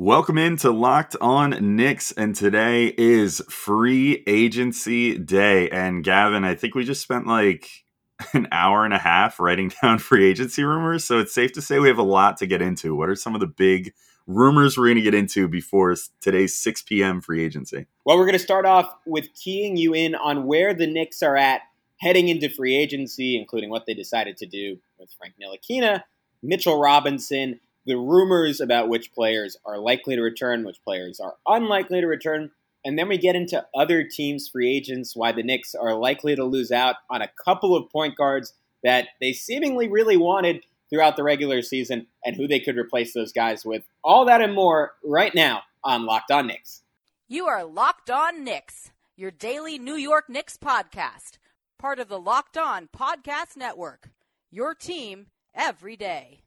Welcome into Locked On Knicks, and today is free agency day. And Gavin, I think we just spent like an hour and a half writing down free agency rumors, so it's safe to say we have a lot to get into. What are some of the big rumors we're going to get into before today's 6 p.m. free agency? Well, we're going to start off with keying you in on where the Knicks are at heading into free agency, including what they decided to do with Frank Ntilikina, Mitchell Robinson the rumors about which players are likely to return, which players are unlikely to return. And then we get into other teams' free agents, why the Knicks are likely to lose out on a couple of point guards that they seemingly really wanted throughout the regular season, and who they could replace those guys with. All that and more right now on Locked On Knicks. You are Locked On Knicks, your daily New York Knicks podcast, part of the Locked On Podcast Network. Your team every day.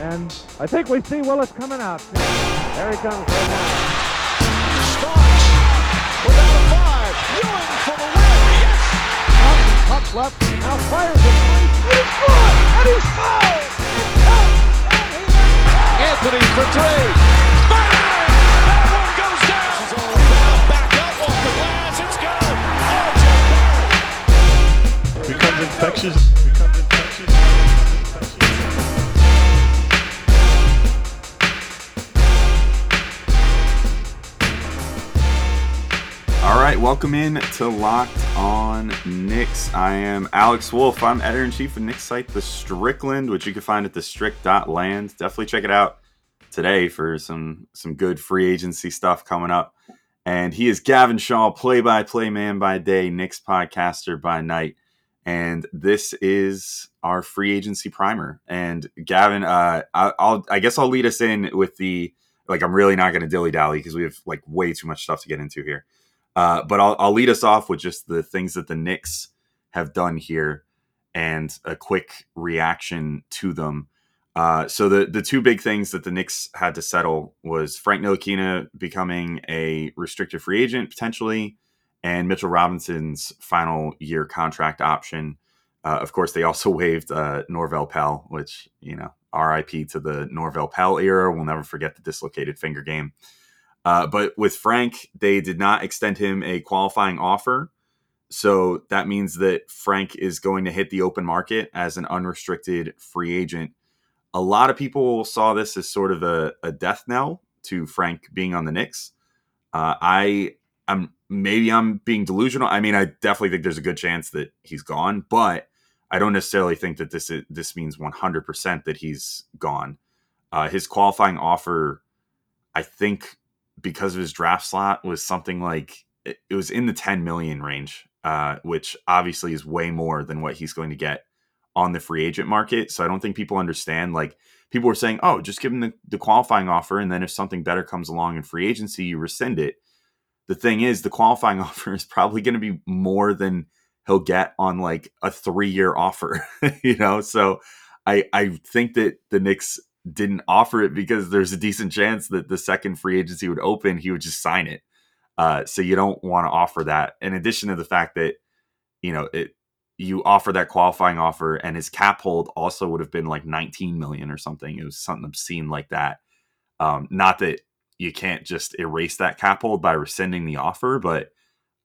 And I think we see Willis coming out. There he comes right now. Starks without a five. Ewing for the win. Yes. Up, up left. Now fires it. He's good. And he's fouled. Anthony for three. Bang! That one goes down. Back up off the glass. It's good. Oh, RJ becomes infectious. Becomes infectious. Right, welcome in to Locked On Knicks. I am Alex Wolf. I'm editor in chief of Knicks site, The Strickland, which you can find at thestrick.land. Definitely check it out today for some some good free agency stuff coming up. And he is Gavin Shaw, play-by-play man by day, Knicks podcaster by night. And this is our free agency primer. And Gavin, uh, I, I'll I guess I'll lead us in with the like. I'm really not going to dilly dally because we have like way too much stuff to get into here. Uh, but I'll, I'll lead us off with just the things that the Knicks have done here and a quick reaction to them. Uh, so the the two big things that the Knicks had to settle was Frank Ntilikina becoming a restricted free agent potentially, and Mitchell Robinson's final year contract option. Uh, of course, they also waived uh, Norvel Pelle, which you know, RIP to the Norvel Pelle era. We'll never forget the dislocated finger game. Uh, but with Frank, they did not extend him a qualifying offer. So that means that Frank is going to hit the open market as an unrestricted free agent. A lot of people saw this as sort of a, a death knell to Frank being on the Knicks. Uh, I am maybe I'm being delusional. I mean, I definitely think there's a good chance that he's gone, but I don't necessarily think that this is, this means 100% that he's gone. Uh, his qualifying offer, I think, because of his draft slot was something like it, was in the 10 million range, uh, which obviously is way more than what he's going to get on the free agent market. So I don't think people understand. Like people were saying, oh, just give him the, the qualifying offer, and then if something better comes along in free agency, you rescind it. The thing is, the qualifying offer is probably going to be more than he'll get on like a three year offer, you know. So I I think that the Knicks didn't offer it because there's a decent chance that the second free agency would open, he would just sign it. Uh, so you don't want to offer that. In addition to the fact that you know it, you offer that qualifying offer, and his cap hold also would have been like 19 million or something. It was something obscene like that. Um, not that you can't just erase that cap hold by rescinding the offer, but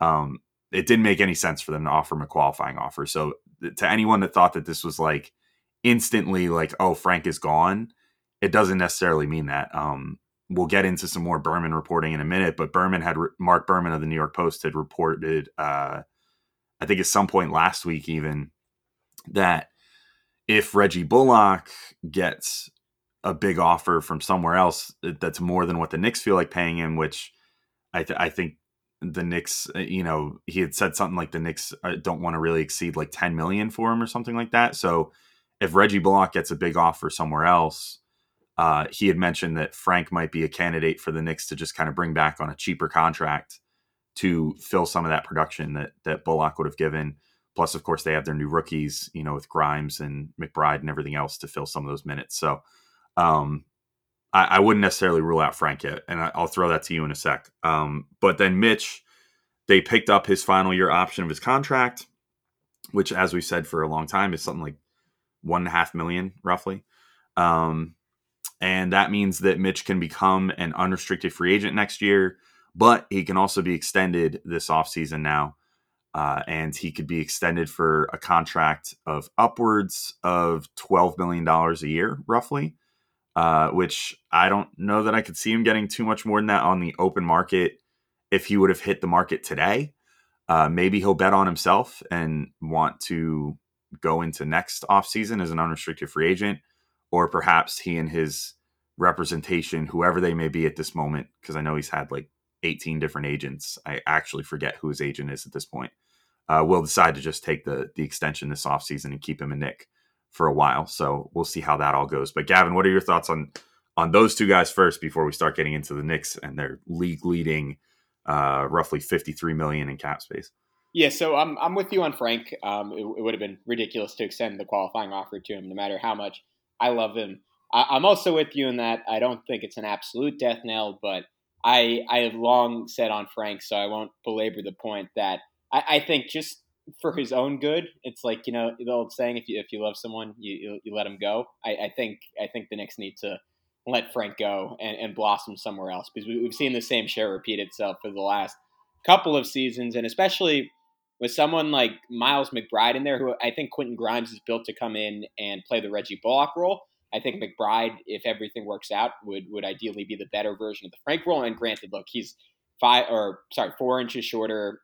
um, it didn't make any sense for them to offer him a qualifying offer. So to anyone that thought that this was like instantly like, oh, Frank is gone it doesn't necessarily mean that. Um, we'll get into some more Berman reporting in a minute, but Berman had re- Mark Berman of the New York Post had reported, uh, I think at some point last week, even that if Reggie Bullock gets a big offer from somewhere else that's more than what the Knicks feel like paying him, which I, th- I think the Knicks, uh, you know, he had said something like the Knicks uh, don't want to really exceed like 10 million for him or something like that. So if Reggie Bullock gets a big offer somewhere else, uh, he had mentioned that Frank might be a candidate for the Knicks to just kind of bring back on a cheaper contract to fill some of that production that that Bullock would have given. Plus, of course, they have their new rookies, you know, with Grimes and McBride and everything else to fill some of those minutes. So, um, I, I, wouldn't necessarily rule out Frank yet, and I, will throw that to you in a sec. Um, but then Mitch, they picked up his final year option of his contract, which, as we said for a long time, is something like one and a half million roughly. Um, and that means that Mitch can become an unrestricted free agent next year, but he can also be extended this offseason now. Uh, and he could be extended for a contract of upwards of $12 million a year, roughly, uh, which I don't know that I could see him getting too much more than that on the open market if he would have hit the market today. Uh, maybe he'll bet on himself and want to go into next offseason as an unrestricted free agent, or perhaps he and his representation, whoever they may be at this moment, because I know he's had like 18 different agents. I actually forget who his agent is at this point. Uh, will decide to just take the the extension this offseason and keep him a Knick for a while. So we'll see how that all goes. But Gavin, what are your thoughts on on those two guys first before we start getting into the Knicks and their league leading uh, roughly 53 million in cap space? Yeah, so I'm I'm with you on Frank. Um, it, it would have been ridiculous to extend the qualifying offer to him, no matter how much I love him. I, am also with you in that I don't think it's an absolute death knell, but I I have long said on Frank, so I won't belabor the point that I, I think just for his own good, it's like you know the old saying: if you if you love someone, you you, you let him go. I, I, think I think the Knicks need to let Frank go and, and blossom somewhere else because we, we've seen the same share repeat itself for the last couple of seasons, and especially with someone like Miles McBride in there, who I think Quentin Grimes is built to come in and play the Reggie Bullock role. I think McBride, if everything works out, would would ideally be the better version of the Frank role. And granted, look, he's five or sorry, four inches shorter.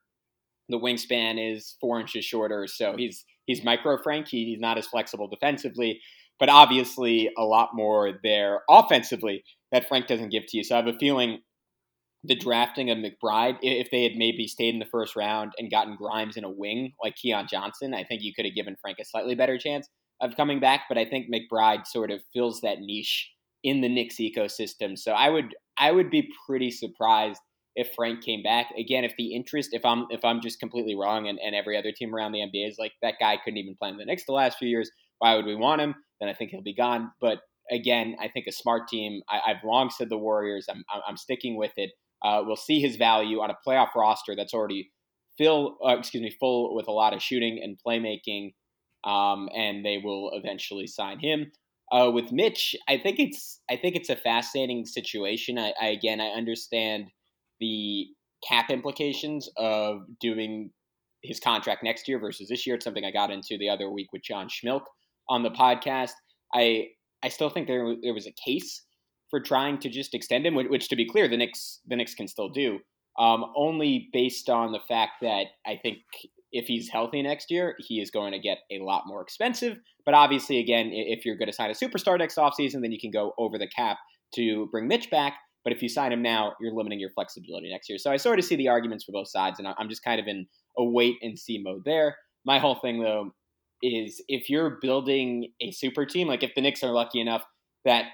The wingspan is four inches shorter, so he's he's micro Frank. He, he's not as flexible defensively, but obviously a lot more there offensively that Frank doesn't give to you. So I have a feeling the drafting of McBride, if they had maybe stayed in the first round and gotten Grimes in a wing like Keon Johnson, I think you could have given Frank a slightly better chance of coming back, but I think McBride sort of fills that niche in the Knicks ecosystem. So I would I would be pretty surprised if Frank came back. Again, if the interest, if I'm if I'm just completely wrong and, and every other team around the NBA is like that guy couldn't even play in the Knicks the last few years, why would we want him? Then I think he'll be gone. But again, I think a smart team. I, have long said the Warriors. I'm I'm sticking with it. Uh, we'll see his value on a playoff roster that's already fill, uh, excuse me, full with a lot of shooting and playmaking um, and they will eventually sign him. Uh, with Mitch, I think it's I think it's a fascinating situation. I, I, again I understand the cap implications of doing his contract next year versus this year. It's something I got into the other week with John Schmilk on the podcast. I I still think there there was a case for trying to just extend him, which, which to be clear, the Knicks the Knicks can still do. Um, only based on the fact that I think if he's healthy next year, he is going to get a lot more expensive. But obviously, again, if you're going to sign a superstar next offseason, then you can go over the cap to bring Mitch back. But if you sign him now, you're limiting your flexibility next year. So I sort of see the arguments for both sides, and I'm just kind of in a wait and see mode there. My whole thing, though, is if you're building a super team, like if the Knicks are lucky enough that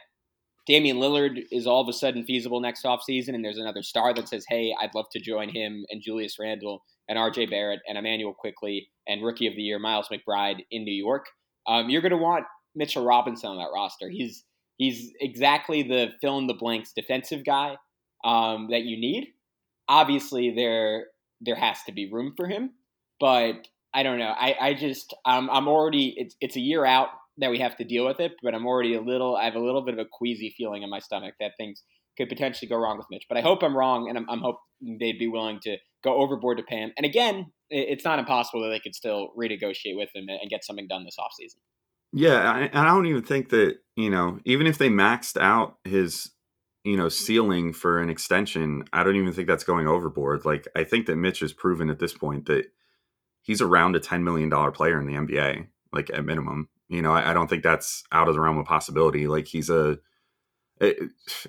Damian Lillard is all of a sudden feasible next offseason, and there's another star that says, hey, I'd love to join him and Julius Randle and RJ Barrett and Immanuel Quickley and Rookie of the Year Miles McBride in New York. Um, you're going to want Mitchell Robinson on that roster. He's he's exactly the fill in the blanks defensive guy um, that you need. Obviously, there there has to be room for him, but I don't know. I, I just um, I'm already it's it's a year out that we have to deal with it, but I'm already a little I have a little bit of a queasy feeling in my stomach that things could potentially go wrong with Mitch. But I hope I'm wrong, and I'm, I'm hoping they'd be willing to go overboard to pay him. And again, it's not impossible that they could still renegotiate with him and get something done this offseason. Yeah, and I don't even think that you know, even if they maxed out his you know ceiling for an extension, I don't even think that's going overboard. Like I think that Mitch has proven at this point that he's around a ten million dollar player in the NBA, like at minimum. You know, I, I don't think that's out of the realm of possibility. Like he's a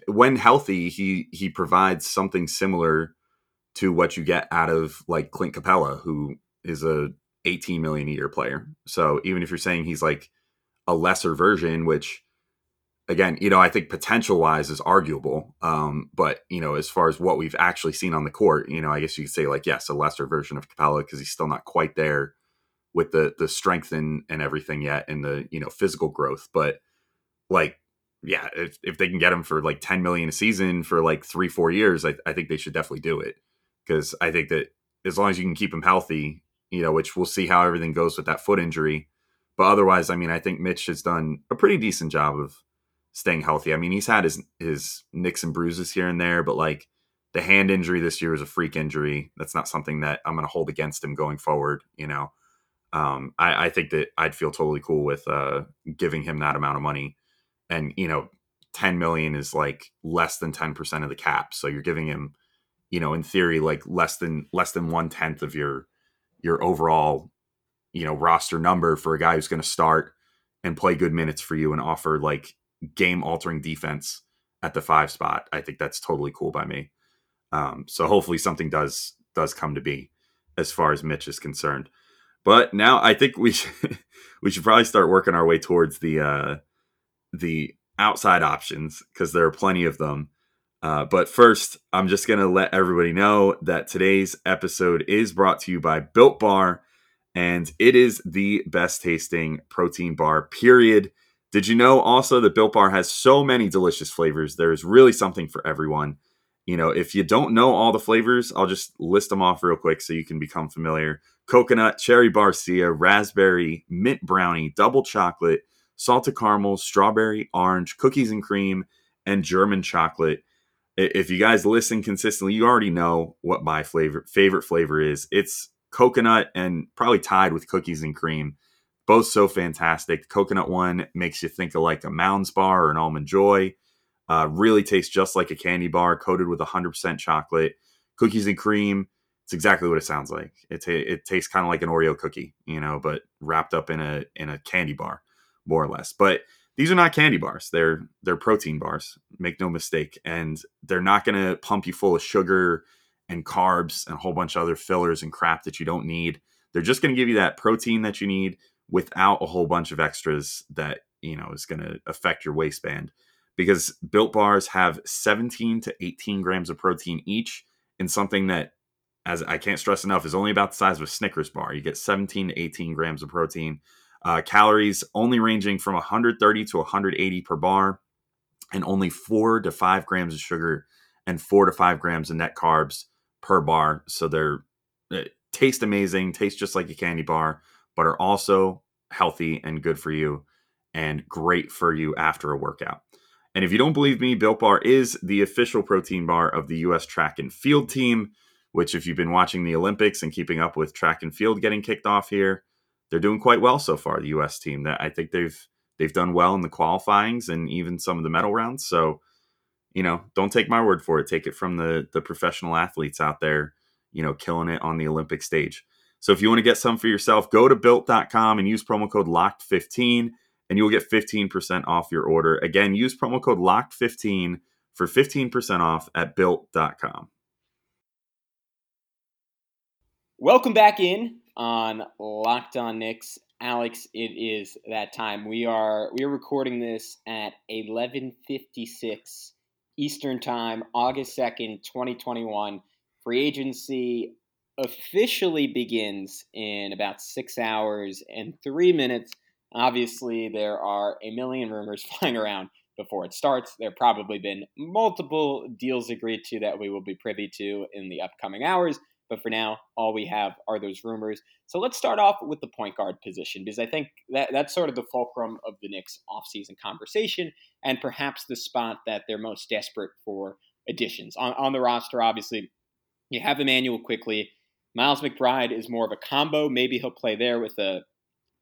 when healthy, he he provides something similar to what you get out of like Clint Capela, who is a 18 million a year player. So even if you're saying he's like a lesser version, which again, you know, I think potential wise is arguable. Um, but you know, as far as what we've actually seen on the court, you know, I guess you could say like, yes, a lesser version of Capela because he's still not quite there with the the strength and, and everything yet and the, you know, physical growth. But like yeah, if, if they can get him for like 10 million a season for like three, four years, I, I think they should definitely do it. Because I think that as long as you can keep him healthy, you know, which we'll see how everything goes with that foot injury. But otherwise, I mean, I think Mitch has done a pretty decent job of staying healthy. I mean, he's had his his nicks and bruises here and there, but like the hand injury this year is a freak injury. That's not something that I'm going to hold against him going forward. You know, um, I, I, think that I'd feel totally cool with uh, giving him that amount of money, and you know, 10 million is like less than 10 percent of the cap, so you're giving him, you know, in theory, like less than less than one tenth of your your overall, you know, roster number for a guy who's going to start and play good minutes for you and offer like game altering defense at the five spot. I think that's totally cool by me. Um, so hopefully something does does come to be as far as Mitch is concerned. But now I think we should, we should probably start working our way towards the uh, the outside options because there are plenty of them. Uh, but first, I'm just going to let everybody know that today's episode is brought to you by Built Bar, and it is the best tasting protein bar, period. Did you know also that Built Bar has so many delicious flavors? There's really something for everyone. You know, if you don't know all the flavors, I'll just list them off real quick so you can become familiar coconut, cherry barcia, raspberry, mint brownie, double chocolate, salted caramel, strawberry, orange, cookies and cream, and German chocolate. If you guys listen consistently, you already know what my flavor favorite flavor is. It's coconut and probably tied with cookies and cream. Both so fantastic. Coconut one makes you think of like a Mounds bar or an almond joy. Uh, really tastes just like a candy bar coated with 100% chocolate. Cookies and cream it's exactly what it sounds like. It it tastes kind of like an Oreo cookie, you know, but wrapped up in a in a candy bar, more or less. But these are not candy bars. They're they're protein bars. Make no mistake, and they're not going to pump you full of sugar and carbs and a whole bunch of other fillers and crap that you don't need. They're just going to give you that protein that you need without a whole bunch of extras that you know is going to affect your waistband. Because built bars have 17 to 18 grams of protein each in something that as I can't stress enough, is only about the size of a Snickers bar. You get 17 to 18 grams of protein. Uh, calories only ranging from 130 to 180 per bar, and only four to five grams of sugar and four to five grams of net carbs per bar. So they're they taste amazing, taste just like a candy bar, but are also healthy and good for you and great for you after a workout. And if you don't believe me, Built Bar is the official protein bar of the U.S. track and field team which, if you've been watching the Olympics and keeping up with track and field getting kicked off here, they're doing quite well so far. The U.S. team that I think they've they've done well in the qualifyings and even some of the medal rounds. So, you know, don't take my word for it. Take it from the the professional athletes out there, you know, killing it on the Olympic stage. So if you want to get some for yourself, go to built.com and use promo code LOCKED15 and you'll get 15% off your order. Again, use promo code LOCKED15 for 15% off at built.com. Welcome back in on Locked On Knicks. Alex, it is that time. We are we are recording this at 11:56 Eastern Time, August 2nd, 2021. Free agency officially begins in about 6 hours and 3 minutes. Obviously, there are a million rumors flying around before it starts. There have probably been multiple deals agreed to that we will be privy to in the upcoming hours. But for now, all we have are those rumors. So let's start off with the point guard position because I think that that's sort of the fulcrum of the Knicks offseason conversation and perhaps the spot that they're most desperate for additions. On, on the roster, obviously, you have Immanuel Quickley. Miles McBride is more of a combo. Maybe he'll play there with a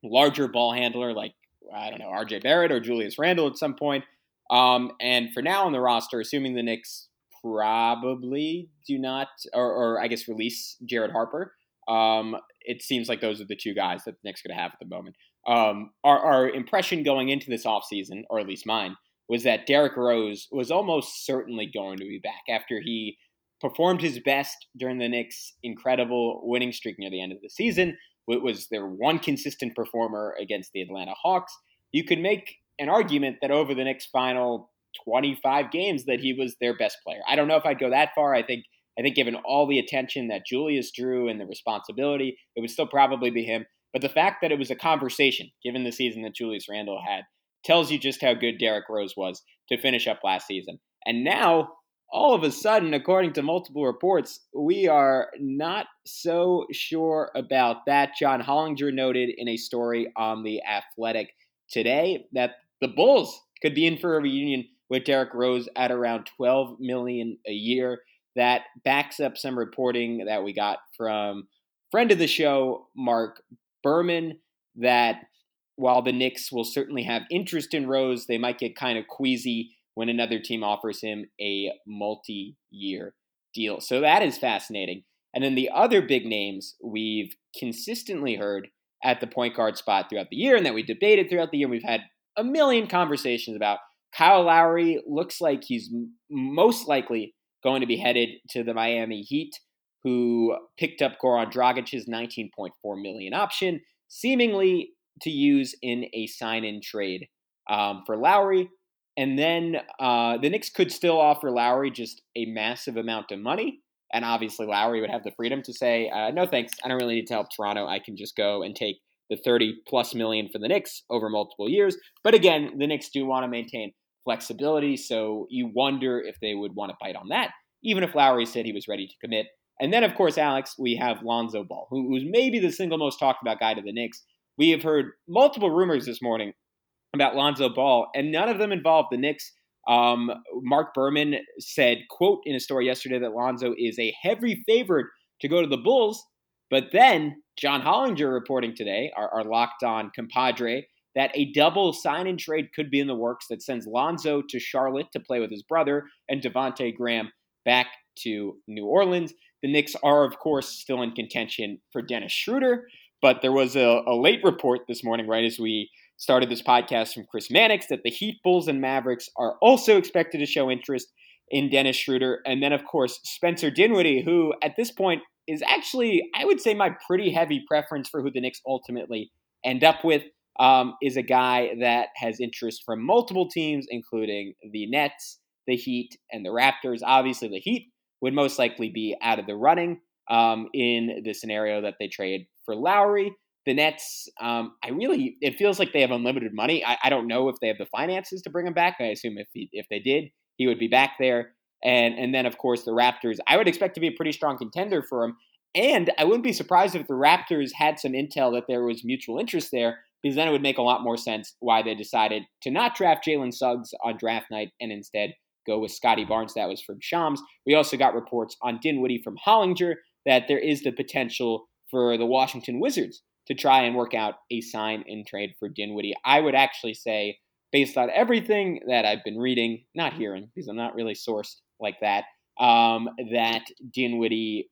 larger ball handler like, I don't know, RJ Barrett or Julius Randle at some point. Um, and for now on the roster, assuming the Knicks probably do not, or, or I guess release Jared Harper. Um, it seems like those are the two guys that the Knicks to have at the moment. Um, our, our impression going into this offseason, or at least mine, was that Derrick Rose was almost certainly going to be back after he performed his best during the Knicks' incredible winning streak near the end of the season. Was their one consistent performer against the Atlanta Hawks. You could make an argument that over the next final 25 games that he was their best player. I don't know if I'd go that far. I think I think given all the attention that Julius drew and the responsibility, it would still probably be him. But the fact that it was a conversation, given the season that Julius Randle had, tells you just how good Derrick Rose was to finish up last season. And now, all of a sudden, according to multiple reports, we are not so sure about that. John Hollinger noted in a story on The Athletic today that the Bulls could be in for a reunion with Derrick Rose at around 12 million a year. That backs up some reporting that we got from friend of the show, Mark Berman, that while the Knicks will certainly have interest in Rose, they might get kind of queasy when another team offers him a multi year deal. So that is fascinating. And then the other big names we've consistently heard at the point guard spot throughout the year and that we debated throughout the year, we've had a million conversations about. Kyle Lowry looks like he's most likely going to be headed to the Miami Heat, who picked up Goran Dragic's 19.4 million option, seemingly to use in a sign-in trade um, for Lowry. And then uh, the Knicks could still offer Lowry just a massive amount of money. And obviously, Lowry would have the freedom to say, uh, no thanks, I don't really need to help Toronto. I can just go and take the 30 plus million for the Knicks over multiple years. But again, the Knicks do want to maintain flexibility. So you wonder if they would want to bite on that, even if Lowry said he was ready to commit. And then, of course, Alex, we have Lonzo Ball, who, who's maybe the single most talked about guy to the Knicks. We have heard multiple rumors this morning about Lonzo Ball, and none of them involve the Knicks. Um, Mark Berman said, quote, in a story yesterday that Lonzo is a heavy favorite to go to the Bulls. But then John Hollinger reporting today, our, our locked on compadre, that a double sign and trade could be in the works that sends Lonzo to Charlotte to play with his brother and Devonte Graham back to New Orleans. The Knicks are, of course, still in contention for Dennis Schroeder, but there was a, a late report this morning, right as we started this podcast from Chris Mannix that the Heat, Bulls, and Mavericks are also expected to show interest in Dennis Schroeder. And then, of course, Spencer Dinwiddie, who at this point is actually, I would say, my pretty heavy preference for who the Knicks ultimately end up with, um, is a guy that has interest from multiple teams, including the Nets, the Heat, and the Raptors. Obviously, the Heat would most likely be out of the running um, in the scenario that they trade for Lowry. The Nets, um, I really, it feels like they have unlimited money. I, I, don't know if they have the finances to bring him back. I assume if he, if they did, he would be back there. And and then of course the Raptors, I would expect to be a pretty strong contender for him. And I wouldn't be surprised if the Raptors had some intel that there was mutual interest there, because then it would make a lot more sense why they decided to not draft Jalen Suggs on draft night and instead go with Scottie Barnes. That was from Shams. We also got reports on Dinwiddie from Hollinger that there is the potential for the Washington Wizards to try and work out a sign and trade for Dinwiddie. I would actually say, based on everything that I've been reading, not hearing, because I'm not really sourced like that, um, that Dinwiddie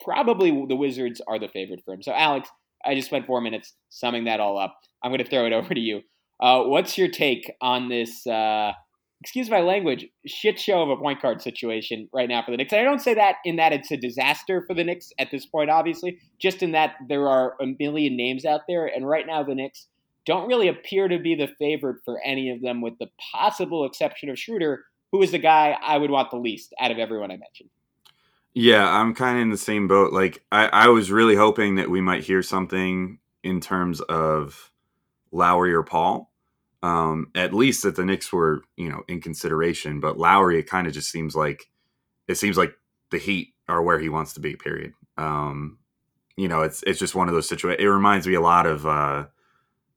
probably the Wizards are the favorite for him. So, Alex, I just spent four minutes summing that all up. I'm going to throw it over to you. Uh, what's your take on this uh, excuse my language, shit show of a point guard situation right now for the Knicks. And I don't say that in that it's a disaster for the Knicks at this point, obviously, just in that there are a million names out there. And right now, the Knicks don't really appear to be the favorite for any of them, with the possible exception of Schroeder, who is the guy I would want the least out of everyone I mentioned. Yeah, I'm kind of in the same boat. Like, I, I was really hoping that we might hear something in terms of Lowry or Paul um, at least that the Knicks were, you know, in consideration. But Lowry, it kind of just seems like it seems like the Heat are where he wants to be. Period. Um, you know, it's it's just one of those situations. It reminds me a lot of uh,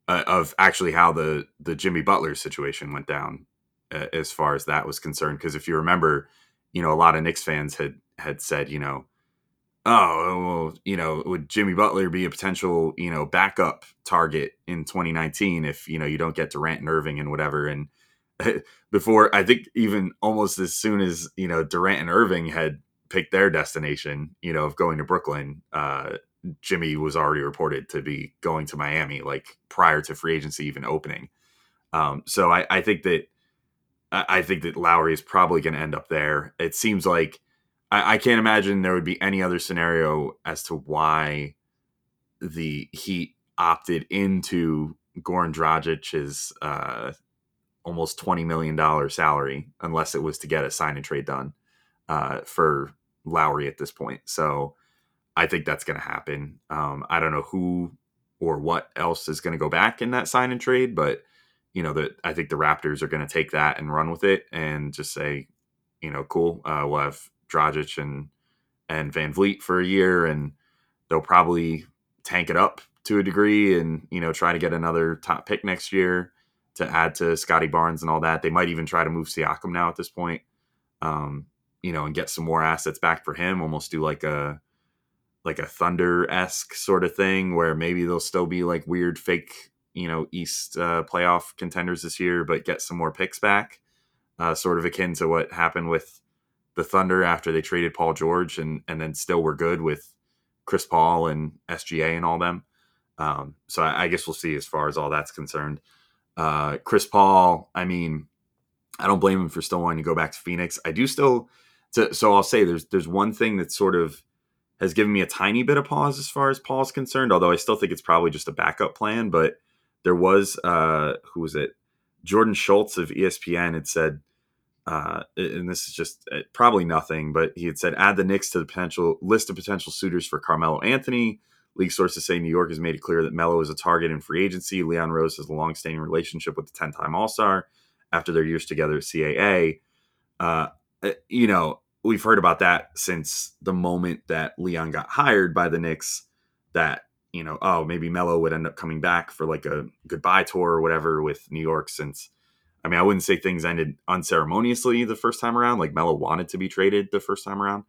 uh, of actually how the the Jimmy Butler situation went down, uh, as far as that was concerned. Because if you remember, you know, a lot of Knicks fans had had said, you know, oh, well, you know, would Jimmy Butler be a potential, you know, backup target in 2019 if, you know, you don't get Durant and Irving and whatever. And before, I think even almost as soon as, you know, Durant and Irving had picked their destination, you know, of going to Brooklyn, uh, Jimmy was already reported to be going to Miami, like prior to free agency even opening. Um, so I, I think that I think that Lowry is probably going to end up there. It seems like I, I can't imagine there would be any other scenario as to why the Heat opted into Goran Dragic's uh, almost twenty million dollar salary, unless it was to get a sign and trade done uh, for Lowry at this point. So I think that's going to happen. Um, I don't know who or what else is going to go back in that sign and trade, but you know that I think the Raptors are going to take that and run with it and just say, you know, cool. Uh, we'll have Dragic and and VanVleet for a year, and they'll probably tank it up to a degree, and you know try to get another top pick next year. to add to Scottie Barnes and all that. They might even try to move Siakam now at this point, um, you know, and get some more assets back for him. Almost do like a like a Thunder esque sort of thing where maybe they'll still be like weird fake, you know, East uh, playoff contenders this year, but get some more picks back, uh, sort of akin to what happened with the Thunder after they traded Paul George and and then still were good with Chris Paul and SGA and all them. Um, so I, I, guess we'll see as far as all that's concerned. Uh, Chris Paul, I mean, I don't blame him for still wanting to go back to Phoenix. I do still, to, so I'll say there's there's one thing that sort of has given me a tiny bit of pause as far as Paul's concerned. Although I still think it's probably just a backup plan. But there was uh, who was it? Jordan Schultz of ESPN had said uh, and this is just uh, probably nothing, but he had said add the Knicks to the potential list of potential suitors for Carmelo Anthony. League sources say New York has made it clear that Melo is a target in free agency. Leon Rose has a long-standing relationship with the 10-time All-Star after their years together at CAA. Uh, uh, you know, we've heard about that since the moment that Leon got hired by the Knicks. That you know, oh, maybe Melo would end up coming back for like a goodbye tour or whatever with New York since I mean, I wouldn't say things ended unceremoniously the first time around. Like Melo wanted to be traded the first time around,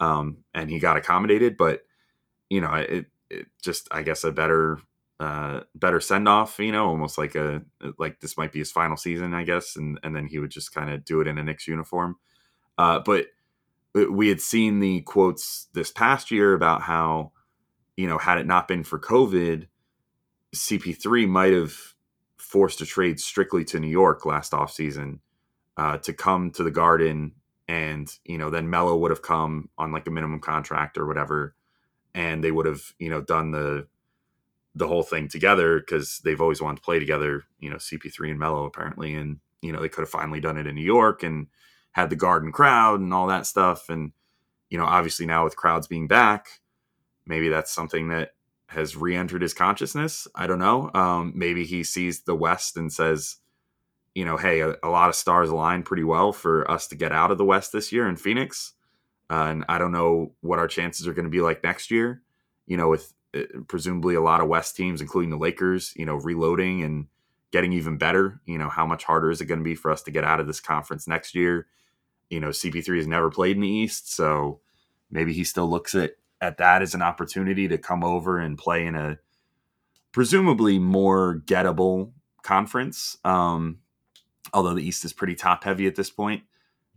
um, and he got accommodated. But you know, it, it just I guess a better uh, better send off. You know, almost like a like this might be his final season, I guess, and and then he would just kind of do it in a Knicks uniform. Uh, but we had seen the quotes this past year about how you know had it not been for COVID, CP3 might have forced to trade strictly to New York last offseason uh, to come to the Garden. And, you know, then Melo would have come on like a minimum contract or whatever. And they would have, you know, done the the whole thing together because they've always wanted to play together, you know, CP3 and Melo apparently. And, you know, they could have finally done it in New York and had the Garden crowd and all that stuff. And, you know, obviously now with crowds being back, maybe that's something that has re-entered his consciousness. I don't know. Um, maybe he sees the West and says, you know, hey, a, a, lot of stars align pretty well for us to get out of the West this year in Phoenix. Uh, and I don't know what our chances are going to be like next year. You know, with uh, presumably a lot of West teams, including the Lakers, you know, reloading and getting even better. You know, how much harder is it going to be for us to get out of this conference next year? You know, CP3 has never played in the East, so maybe he still looks at at that as an opportunity to come over and play in a presumably more gettable conference. Um, although the East is pretty top heavy at this point,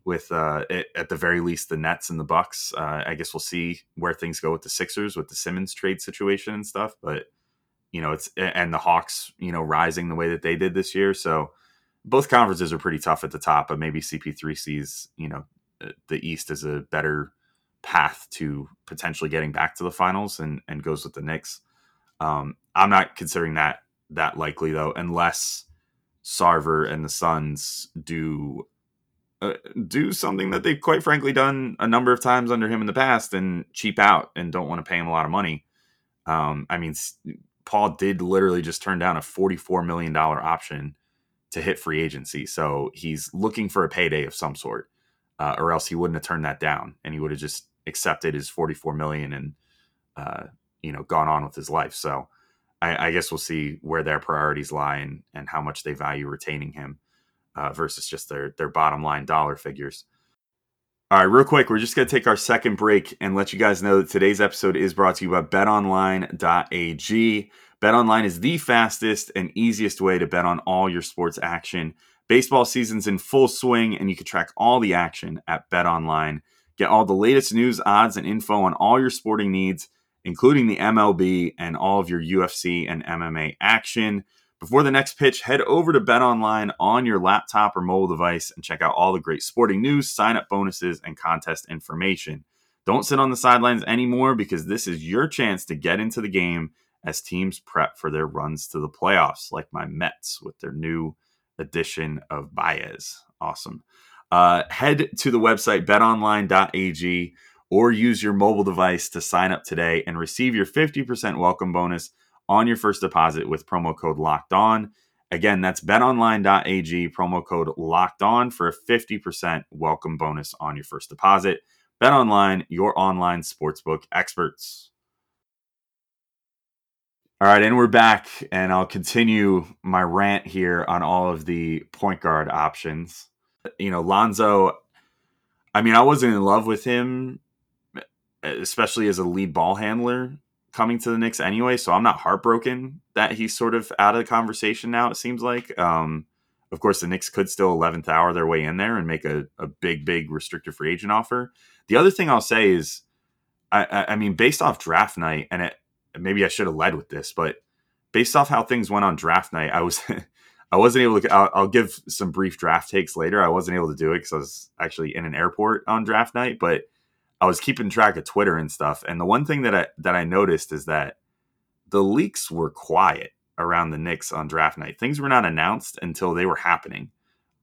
with uh, it, at the very least the Nets and the Bucks. Uh, I guess we'll see where things go with the Sixers with the Simmons trade situation and stuff. But you know, it's and the Hawks, you know, rising the way that they did this year. So both conferences are pretty tough at the top, but maybe CP3 sees you know the East as a better path to potentially getting back to the finals and, and goes with the Knicks. Um, I'm not considering that that likely though, unless Sarver and the Suns do uh, do something that they've quite frankly done a number of times under him in the past and cheap out and don't want to pay him a lot of money. Um, I mean, Paul did literally just turn down a $44 million option to hit free agency. So he's looking for a payday of some sort, uh, or else he wouldn't have turned that down and he would have just accepted his 44 million and uh, you know gone on with his life. So I, I, guess we'll see where their priorities lie and, and how much they value retaining him uh, versus just their their bottom line dollar figures. All right, real quick, we're just going to take our second break and let you guys know that today's episode is brought to you by betonline.ag. BetOnline is the fastest and easiest way to bet on all your sports action. Baseball season's in full swing, and you can track all the action at BetOnline. Get all the latest news, odds, and info on all your sporting needs, including the MLB and all of your UFC and MMA action. Before the next pitch, head over to Bet Online on your laptop or mobile device and check out all the great sporting news, sign up bonuses, and contest information. Don't sit on the sidelines anymore because this is your chance to get into the game as teams prep for their runs to the playoffs, like my Mets with their new addition of Baez. Awesome. Uh, head to the website betonline.ag or use your mobile device to sign up today and receive your 50% welcome bonus on your first deposit with promo code locked on. Again, that's betonline.ag, promo code locked on for a 50% welcome bonus on your first deposit. BetOnline, your online sportsbook experts. All right, and we're back, and I'll continue my rant here on all of the point guard options. You know, Lonzo, I mean, I wasn't in love with him, especially as a lead ball handler coming to the Knicks anyway, so I'm not heartbroken that he's sort of out of the conversation now, it seems like. Um, of course, the Knicks could still 11th hour their way in there and make a, a big, big restricted free agent offer. The other thing I'll say is, I, I mean, based off draft night, and it, maybe I should have led with this, but based off how things went on draft night, I was I wasn't able to. I'll, I'll, give some brief draft takes later. I wasn't able to do it because I was actually in an airport on draft night, but I was keeping track of Twitter and stuff. And the one thing that I that I noticed is that the leaks were quiet around the Knicks on draft night. Things were not announced until they were happening,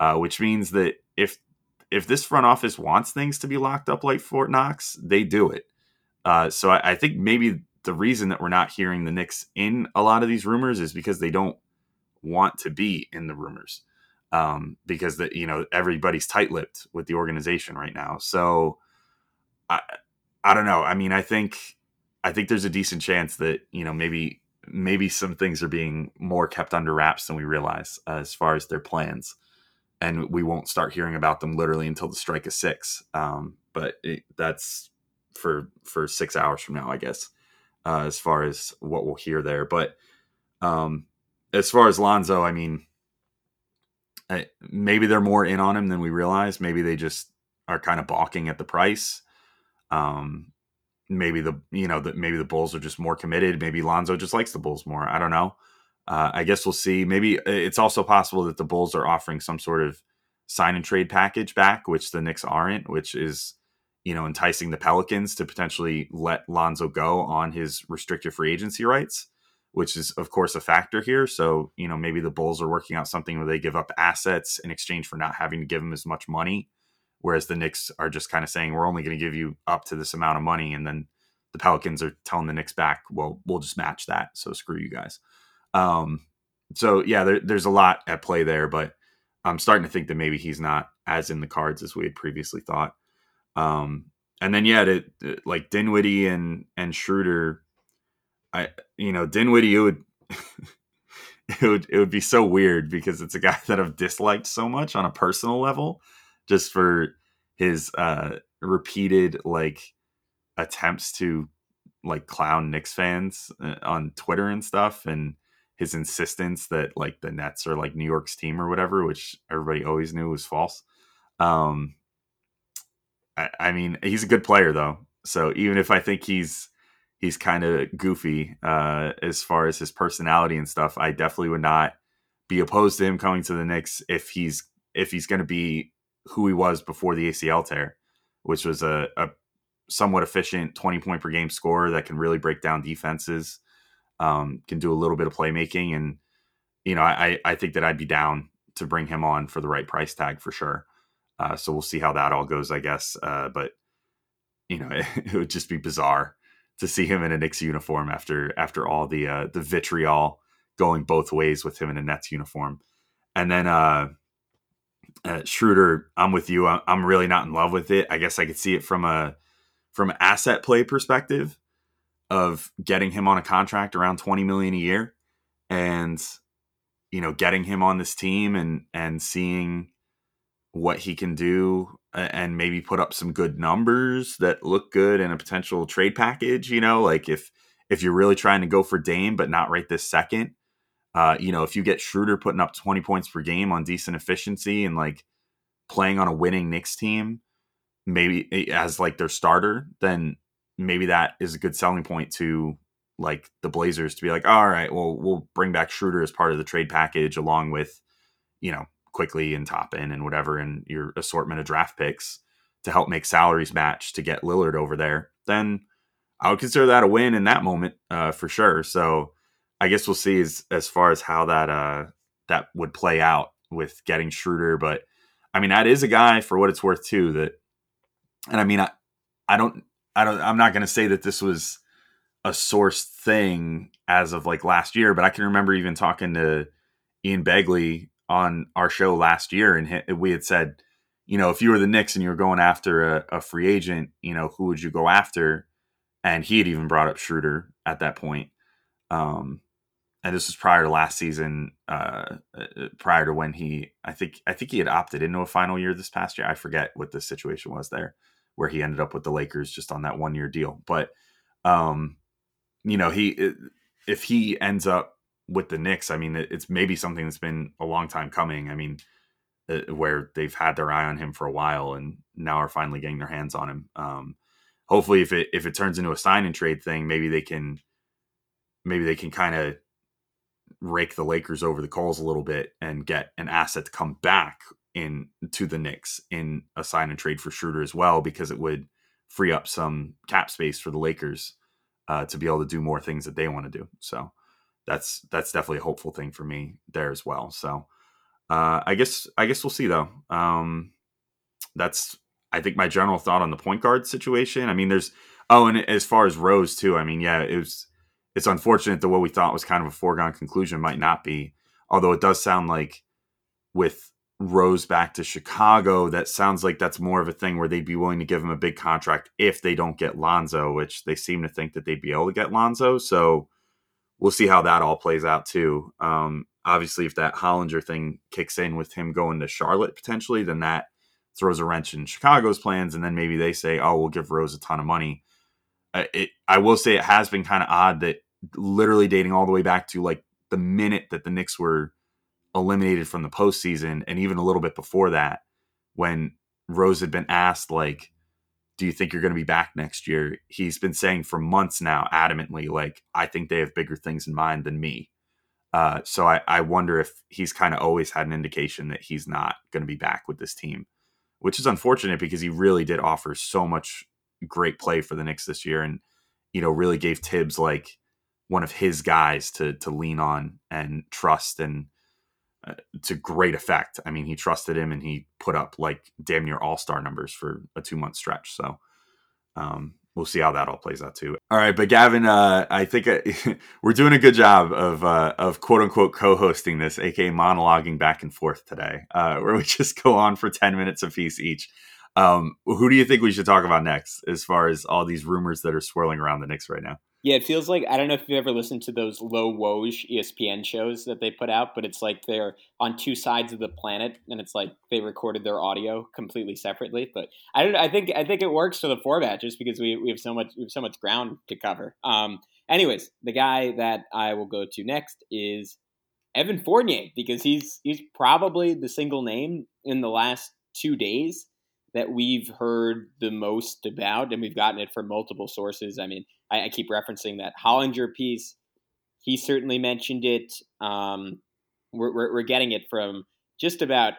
uh, which means that if if this front office wants things to be locked up like Fort Knox, they do it. Uh, so I, I think maybe the reason that we're not hearing the Knicks in a lot of these rumors is because they don't want to be in the rumors. Um, because that you know everybody's tight-lipped with the organization right now. So I I don't know. I mean, I think I think there's a decent chance that you know maybe maybe some things are being more kept under wraps than we realize as far as their plans, and we won't start hearing about them literally until the strike of six. Um, but it, that's for for six hours from now, I guess uh, as far as what we'll hear there. But um, as far as Lonzo, I mean, I, maybe they're more in on him than we realize. Maybe they just are kind of balking at the price. Um, maybe the you know that maybe the Bulls are just more committed. Maybe Lonzo just likes the Bulls more. I don't know. Uh, I guess we'll see. Maybe uh, it's also possible that the Bulls are offering some sort of sign and trade package back, which the Knicks aren't, which is you know, enticing the Pelicans to potentially let Lonzo go on his restricted free agency rights, which is, of course, a factor here. So, you know, maybe the Bulls are working out something where they give up assets in exchange for not having to give them as much money. Whereas the Knicks are just kind of saying, we're only going to give you up to this amount of money. And then the Pelicans are telling the Knicks back, well, we'll just match that. So screw you guys. Um, so, yeah, there, there's a lot at play there, but I'm starting to think that maybe he's not as in the cards as we had previously thought. Um, and then yeah, to, to, like Dinwiddie and and Schroeder, I you know Dinwiddie it would it would it would be so weird because it's a guy that I've disliked so much on a personal level, just for his uh repeated like attempts to like clown Knicks fans uh, on Twitter and stuff and his insistence that like the Nets are like New York's team or whatever, which everybody always knew was false. Um, I, I mean, he's a good player though. So even if I think he's he's kind of goofy uh, as far as his personality and stuff, I definitely would not be opposed to him coming to the Knicks if he's if he's going to be who he was before the ACL tear, which was a, a somewhat efficient 20 point per game scorer that can really break down defenses, um, can do a little bit of playmaking. And, you know, I, I think that I'd be down to bring him on for the right price tag for sure. Uh, so we'll see how that all goes, I guess. Uh, but you know, it, it, would just be bizarre to see him in a Knicks uniform after after all the uh, the vitriol going both ways with him in a Nets uniform. And then uh, uh, Schroeder, I'm with you. I'm really not in love with it. I guess I could see it from a from an asset play perspective of getting him on a contract around 20 million a year and you know getting him on this team and and seeing what he can do and maybe put up some good numbers that look good in a potential trade package. You know, like if if you're really trying to go for Dame, but not right this second, uh, you know, if you get Schroeder putting up 20 points per game on decent efficiency and like playing on a winning Knicks team, maybe eh, as like their starter, then maybe that is a good selling point to like the Blazers to be like, all right, well, we'll bring back Schroeder as part of the trade package along with, you know, Quickley and Toppin and whatever and your assortment of draft picks to help make salaries match to get Lillard over there, then I would consider that a win in that moment uh, for sure. So I guess we'll see as as far as how that uh, that would play out with getting Schroeder. But I mean, that is a guy for what it's worth too. That, and I mean, I I don't I don't I'm not going to say that this was a sourced thing as of like last year, but I can remember even talking to Ian Begley on our show last year, and we had said, you know, if you were the Knicks and you were going after a, a free agent, you know, who would you go after? And he had even brought up Schroeder at that point. Um, and this was prior to last season, uh, uh, prior to when he, I think, I think he had opted into a final year this past year. I forget what the situation was there, where he ended up with the Lakers just on that one year deal. But, um, you know, he if he ends up with the Knicks, I mean, it's maybe something that's been a long time coming. I mean, uh, where they've had their eye on him for a while and now are finally getting their hands on him. Um, hopefully, if it if it turns into a sign and trade thing, maybe they can maybe they can kind of rake the Lakers over the coals a little bit and get an asset to come back in to the Knicks in a sign and trade for Schroder as well, because it would free up some cap space for the Lakers uh, to be able to do more things that they want to do. So that's that's definitely a hopeful thing for me there as well. So uh, I guess I guess we'll see though. Um, that's I think my general thought on the point guard situation. I mean, there's oh, and as far as Rose too. I mean, yeah, it was it's unfortunate that what we thought was kind of a foregone conclusion might not be. Although it does sound like with Rose back to Chicago, that sounds like that's more of a thing where they'd be willing to give him a big contract if they don't get Lonzo, which they seem to think that they'd be able to get Lonzo. So we'll see how that all plays out too. Um, obviously, if that Hollinger thing kicks in with him going to Charlotte potentially, then that throws a wrench in Chicago's plans, and then maybe they say, "Oh, we'll give Rose a ton of money." It, I will say it has been kind of odd that literally dating all the way back to like the minute that the Knicks were eliminated from the postseason, and even a little bit before that, when Rose had been asked, like, do you think you're going to be back next year? He's been saying for months now, adamantly, like, I think they have bigger things in mind than me. Uh, so I, I wonder if he's kind of always had an indication that he's not going to be back with this team, which is unfortunate because he really did offer so much great play for the Knicks this year, and you know really gave Thibs like one of his guys to to lean on and trust and uh, to great effect. I mean, he trusted him and he put up like damn near all star numbers for a two month stretch. So um, we'll see how that all plays out too. All right, but Gavin, uh, I think uh, we're doing a good job of uh, of quote unquote co-hosting this, aka monologuing back and forth today, uh, where we just go on for ten minutes a piece each. Um, who do you think we should talk about next, as far as all these rumors that are swirling around the Knicks right now? Yeah, it feels like I don't know if you've ever listened to those Lowe Woj ESPN shows that they put out, but it's like they're on two sides of the planet, and it's like they recorded their audio completely separately. But I don't. I think I think it works for the format just because we, we have so much we have so much ground to cover. Um, anyways, the guy that I will go to next is Evan Fournier because he's he's probably the single name in the last two days that we've heard the most about, and we've gotten it from multiple sources. I mean, I, I keep referencing that Hollinger piece. He certainly mentioned it. Um, we're, we're, we're getting it from just about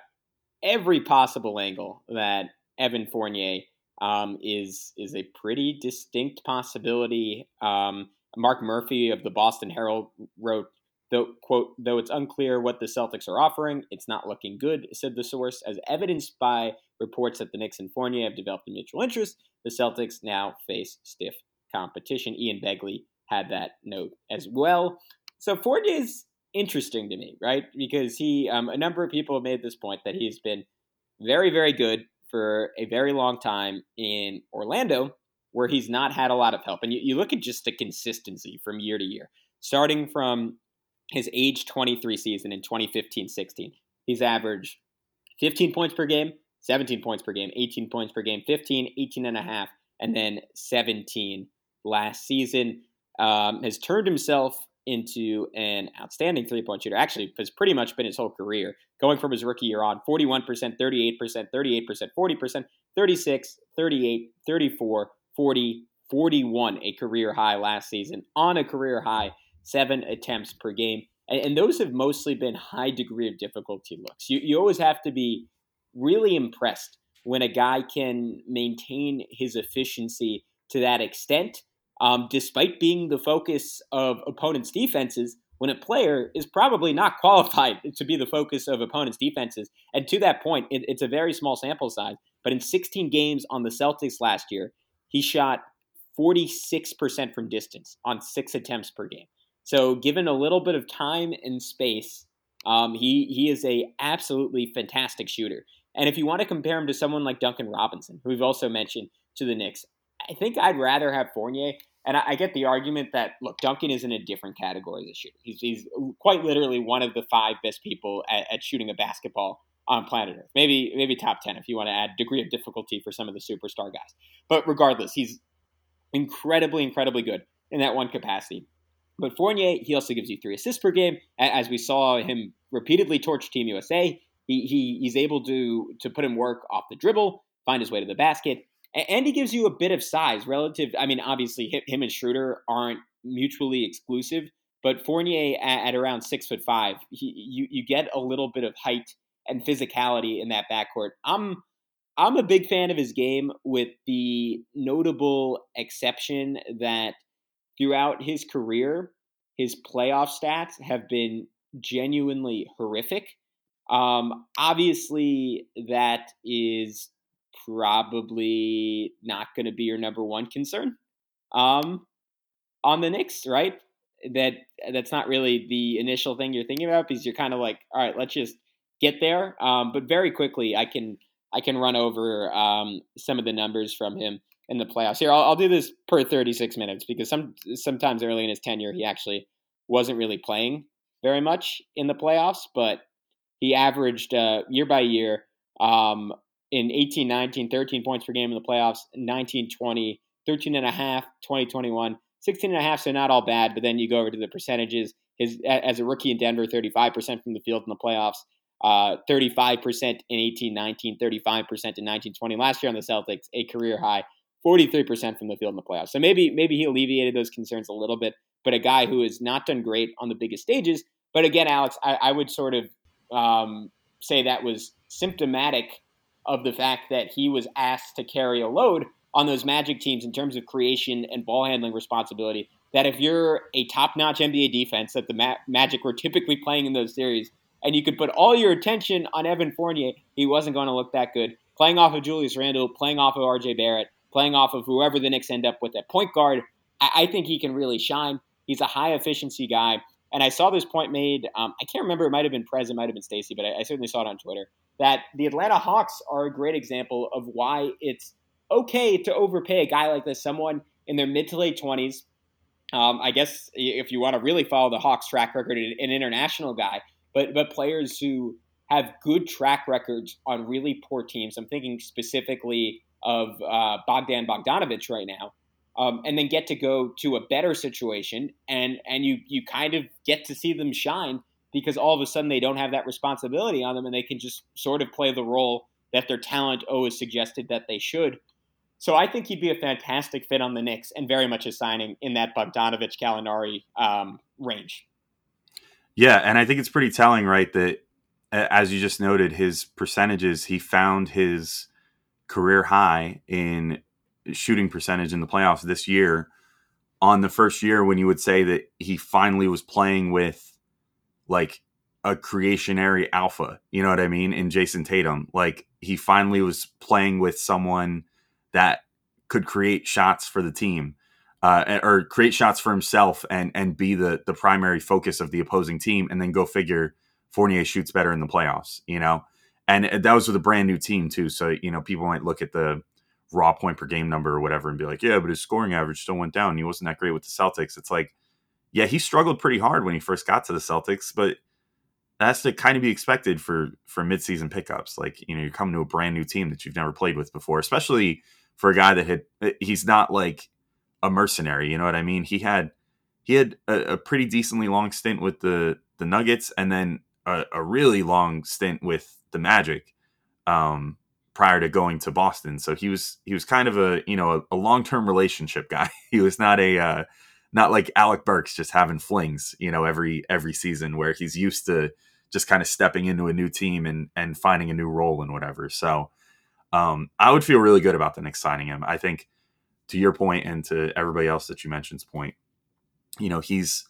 every possible angle that Evan Fournier um, is is a pretty distinct possibility. Um, Mark Murphy of the Boston Herald wrote Though, quote, though it's unclear what the Celtics are offering, it's not looking good, said the source. As evidenced by reports that the Knicks and Fournier have developed a mutual interest, the Celtics now face stiff competition. Ian Begley had that note as well. So Fournier is interesting to me, right? Because he, um, a number of people have made this point that he's been very, very good for a very long time in Orlando, where he's not had a lot of help. And you, you look at just the consistency from year to year, starting from his age 23 season in 2015 16. He's averaged 15 points per game, 17 points per game, 18 points per game, 15, 18 and a half, and then 17 last season. Um, has turned himself into an outstanding three point shooter. Actually, has pretty much been his whole career, going from his rookie year on 41%, 38%, 38%, 40%, 36, 38, 34, 40, 41, a career high last season, on a career high seven attempts per game. And, and those have mostly been high degree of difficulty looks. You, you always have to be really impressed when a guy can maintain his efficiency to that extent, um, despite being the focus of opponents' defenses. When a player is probably not qualified to be the focus of opponents' defenses. And to that point, it, it's a very small sample size. But in 16 games on the Celtics last year, he shot 46% from distance on six attempts per game. So, given a little bit of time and space, um, he he is a absolutely fantastic shooter. And if you want to compare him to someone like Duncan Robinson, who we've also mentioned to the Knicks, I think I'd rather have Fournier And I, I get the argument that look, Duncan is in a different category a shooter. He's, he's quite literally one of the five best people at, at shooting a basketball on planet Earth. Maybe maybe top ten if you want to add degree of difficulty for some of the superstar guys. But regardless, he's incredibly, incredibly good in that one capacity. But Fournier, he also gives you three assists per game, as we saw him repeatedly torch Team USA. He, he he's able to to put him work off the dribble, find his way to the basket, and he gives you a bit of size relative. I mean, obviously, him and Schroder aren't mutually exclusive, but Fournier at, at around six foot five, he, you you get a little bit of height and physicality in that backcourt. I'm I'm a big fan of his game, with the notable exception that throughout his career, his playoff stats have been genuinely horrific. Um, obviously, that is probably not going to be your number one concern um, on the Knicks, right? That that's not really the initial thing you're thinking about because you're kind of like, all right, let's just get there. Um, but very quickly, I can I can run over um, some of the numbers from him in the playoffs. Here, I'll, I'll, do this per 36 minutes because some sometimes early in his tenure, he actually wasn't really playing very much in the playoffs, but he averaged uh, year by year um, in 18 19, 13 points per game in the playoffs, 19 20, 13 and a half, 20 21, 16 and a half, so not all bad. But then you go over to the percentages. His as a rookie in Denver, 35% from the field in the playoffs, uh, 35% in 18 19, 35% in 19 20. Last year on the Celtics, a career high, 43% from the field in the playoffs. So maybe maybe he alleviated those concerns a little bit, but a guy who has not done great on the biggest stages. But again, Alex, I, I would sort of um, say that was symptomatic of the fact that he was asked to carry a load on those Magic teams in terms of creation and ball handling responsibility. That if you're a top notch NBA defense that the Ma- Magic were typically playing in those series, and you could put all your attention on Evan Fournier, he wasn't going to look that good. Playing off of Julius Randle, playing off of RJ Barrett, playing off of whoever the Knicks end up with at point guard, I, I think he can really shine. He's a high efficiency guy. And I saw this point made. Um, I can't remember. It might have been Prez. It might have been Stacy, but I, I certainly saw it on Twitter. That the Atlanta Hawks are a great example of why it's okay to overpay a guy like this, someone in their mid to late twenties. Um, I guess if you want to really follow the Hawks' track record, an international guy, but but players who have good track records on really poor teams. I'm thinking specifically of uh, Bogdan Bogdanovic right now um, and then get to go to a better situation and and you you kind of get to see them shine because all of a sudden they don't have that responsibility on them and they can just sort of play the role that their talent always suggested that they should. So I think he'd be a fantastic fit on the Knicks and very much a signing in that Bogdanovic Gallinari um, range. Yeah, and I think it's pretty telling, right? That as you just noted, his percentages, he found his career high in shooting percentage in the playoffs this year on the first year when you would say that he finally was playing with like a creationary alpha, you know what I mean, in Jayson Tatum. Like he finally was playing with someone that could create shots for the team. Uh, or create shots for himself and and be the the primary focus of the opposing team, and then go figure Fournier shoots better in the playoffs, you know. And that was with a brand new team too, so you know people might look at the raw point per game number or whatever and be like, yeah, but his scoring average still went down. He wasn't that great with the Celtics. It's like, yeah, he struggled pretty hard when he first got to the Celtics, but that's to kind of be expected for for midseason pickups. Like, you know, you're coming to a brand new team that you've never played with before, especially for a guy that had eh, he's not like a mercenary, you know what I mean? He had he had a, a pretty decently long stint with the the Nuggets and then a, a really long stint with the Magic. Um, prior to going to Boston. So he was he was kind of a you know a, a long term relationship guy. he was not a uh, not like Alec Burks just having flings you know every every season where he's used to just kind of stepping into a new team and and finding a new role and whatever. So um, I would feel really good about the Knicks signing him. I think to your point and to everybody else that you mentioned's point, you know he's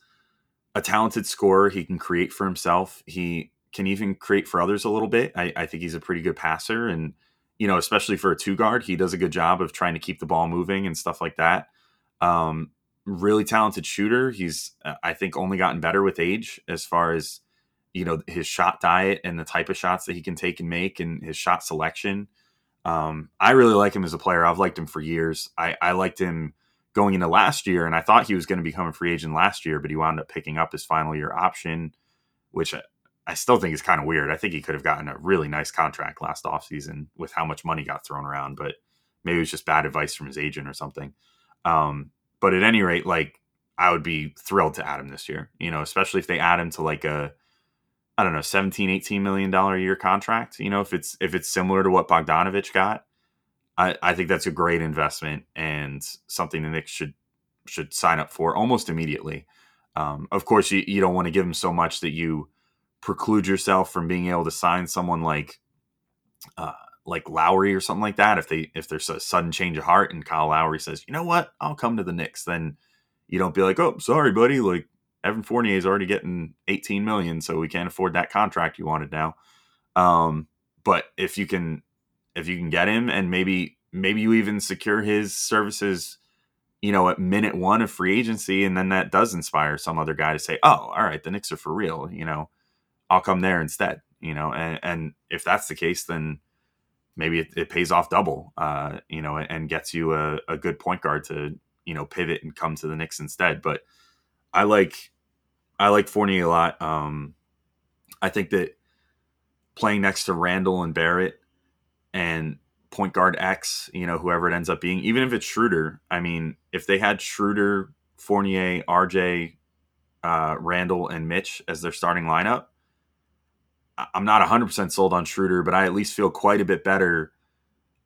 a talented scorer. He can create for himself. He can even create for others a little bit. I, I think he's a pretty good passer and you know, especially for a two guard, he does a good job of trying to keep the ball moving and stuff like that. Um, really talented shooter. He's, uh, I think, only gotten better with age as far as, you know, his shot diet and the type of shots that he can take and make and his shot selection. Um, I really like him as a player. I've liked him for years. I, I liked him going into last year, and I thought he was going to become a free agent last year, but he wound up picking up his final year option, which I, still think is kind of weird. I think he could have gotten a really nice contract last offseason with how much money got thrown around, but maybe it was just bad advice from his agent or something. Um, but at any rate, like I would be thrilled to add him this year, you know, especially if they add him to like a I don't know, 17, 18 million dollar a year contract. You know, if it's if it's similar to what Bogdanovic got, I, I think that's a great investment and something the Knicks should should sign up for almost immediately. Um, of course, you, you don't want to give him so much that you preclude yourself from being able to sign someone like uh, like Lowry or something like that. If they if there's a sudden change of heart and Kyle Lowry says, you know what, I'll come to the Knicks, then you don't be like, oh, sorry, buddy, like Evan Fournier is already getting 18 million, so we can't afford that contract you wanted now. Um, but if you can, if you can get him, and maybe maybe you even secure his services, you know, at minute one of free agency, and then that does inspire some other guy to say, oh, all right, the Knicks are for real. You know, I'll come there instead. You know, and and if that's the case, then maybe it, it pays off double. Uh, you know, and gets you a, a good point guard to you know pivot and come to the Knicks instead. But I like I like Fournier a lot. Um, I think that playing next to Randle and Barrett and point guard X, you know, whoever it ends up being, even if it's Schroder, I mean, if they had Schroder, Fournier, RJ, uh, Randle, and Mitch as their starting lineup, I'm not 100% sold on Schroder, but I at least feel quite a bit better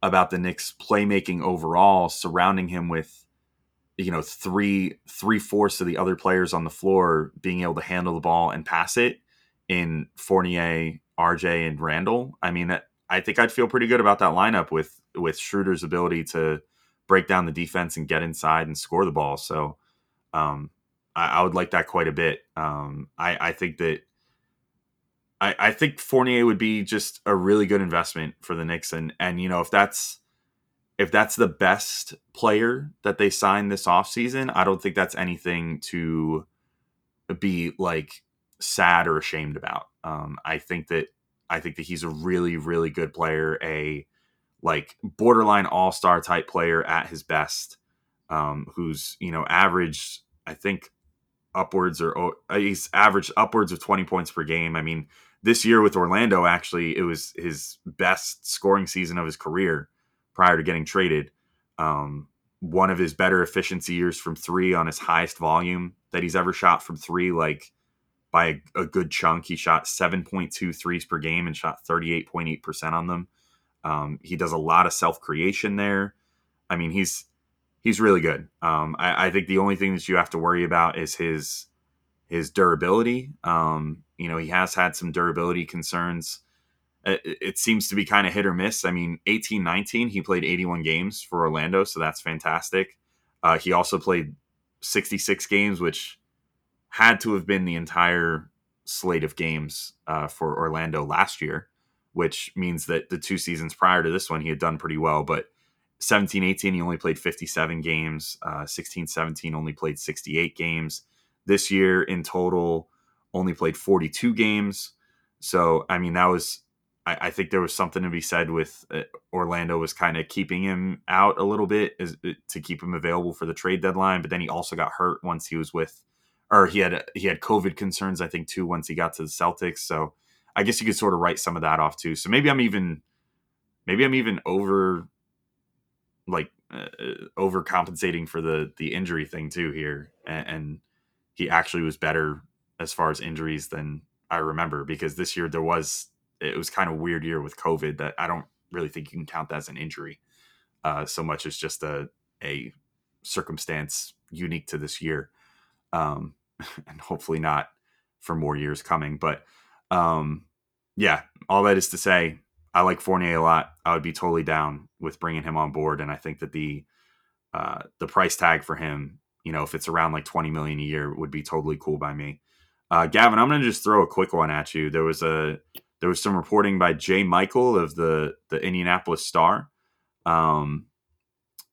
about the Knicks playmaking overall, surrounding him with you know three three fourths of the other players on the floor being able to handle the ball and pass it in Fournier, RJ, and Randle. I mean, that I think I'd feel pretty good about that lineup with with Schroder's ability to break down the defense and get inside and score the ball. So um, I, I, would like that quite a bit. Um, I, I, think that I, I think Fournier would be just a really good investment for the Knicks, and and you know if that's if that's the best player that they sign this offseason, I don't think that's anything to be like sad or ashamed about. Um, I think that I think that he's a really, really good player, a like borderline all star type player at his best, um, who's you know averaged I think upwards or oh, he's averaged upwards of twenty points per game. I mean, this year with Orlando, actually, it was his best scoring season of his career prior to getting traded. Um, one of his better efficiency years from three on his highest volume that he's ever shot from three, like by a, a good chunk. He shot 7.2 threes per game and shot 38.8% on them. Um, he does a lot of self creation there. I mean, he's he's really good. Um, I, I, think the only thing that you have to worry about is his his durability. Um, you know, he has had some durability concerns it, it seems to be kind of hit or miss. I mean, 18 19, he played 81 games for Orlando, so that's fantastic. Uh, he also played 66 games, which had to have been the entire slate of games uh, for Orlando last year, which means that the two seasons prior to this one, he had done pretty well. But 17 18, he only played 57 games. Uh, 16 17, only played 68 games. This year in total, only played 42 games. So, I mean, that was I, I think there was something to be said with uh, Orlando was kind of keeping him out a little bit as, uh, to keep him available for the trade deadline. But then he also got hurt once he was with, or he had he had COVID concerns. I think too once he got to the Celtics. So I guess you could sort of write some of that off too. So maybe I'm even maybe I'm even over like uh, uh overcompensating for the the injury thing too here, and, and he actually was better as far as injuries than I remember because this year there was it was kind of weird year with COVID that I don't really think you can count that as an injury uh, so much as just a a circumstance unique to this year, um, and hopefully not for more years coming. But um, yeah, all that is to say, I like Fournier a lot. I would be totally down with bringing him on board, and I think that the uh, the price tag for him, you know, if it's around like twenty million a year, would be totally cool by me. Uh, Gavin, I'm going to just throw a quick one at you. There was a there was some reporting by Jay Michael of the the Indianapolis Star. Um,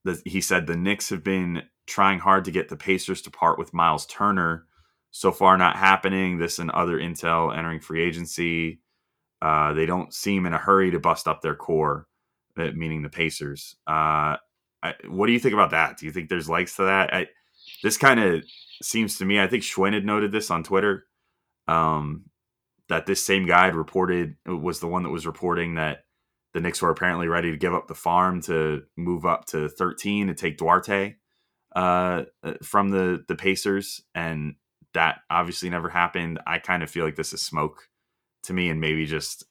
that he said the Knicks have been trying hard to get the Pacers to part with Miles Turner. So far, not happening. This and other intel entering free agency. Uh, they don't seem in a hurry to bust up their core, uh, meaning the Pacers. Uh, I, what do you think about that? Do you think there's legs to that? I, this kind of seems to me. I think Schwinn had noted this on Twitter. Um, that this same guy had reported was the one that was reporting that the Knicks were apparently ready to give up the farm to move up to 13 to take Duarte uh, from the the Pacers, and that obviously never happened. I kind of feel like this is smoke to me, and maybe just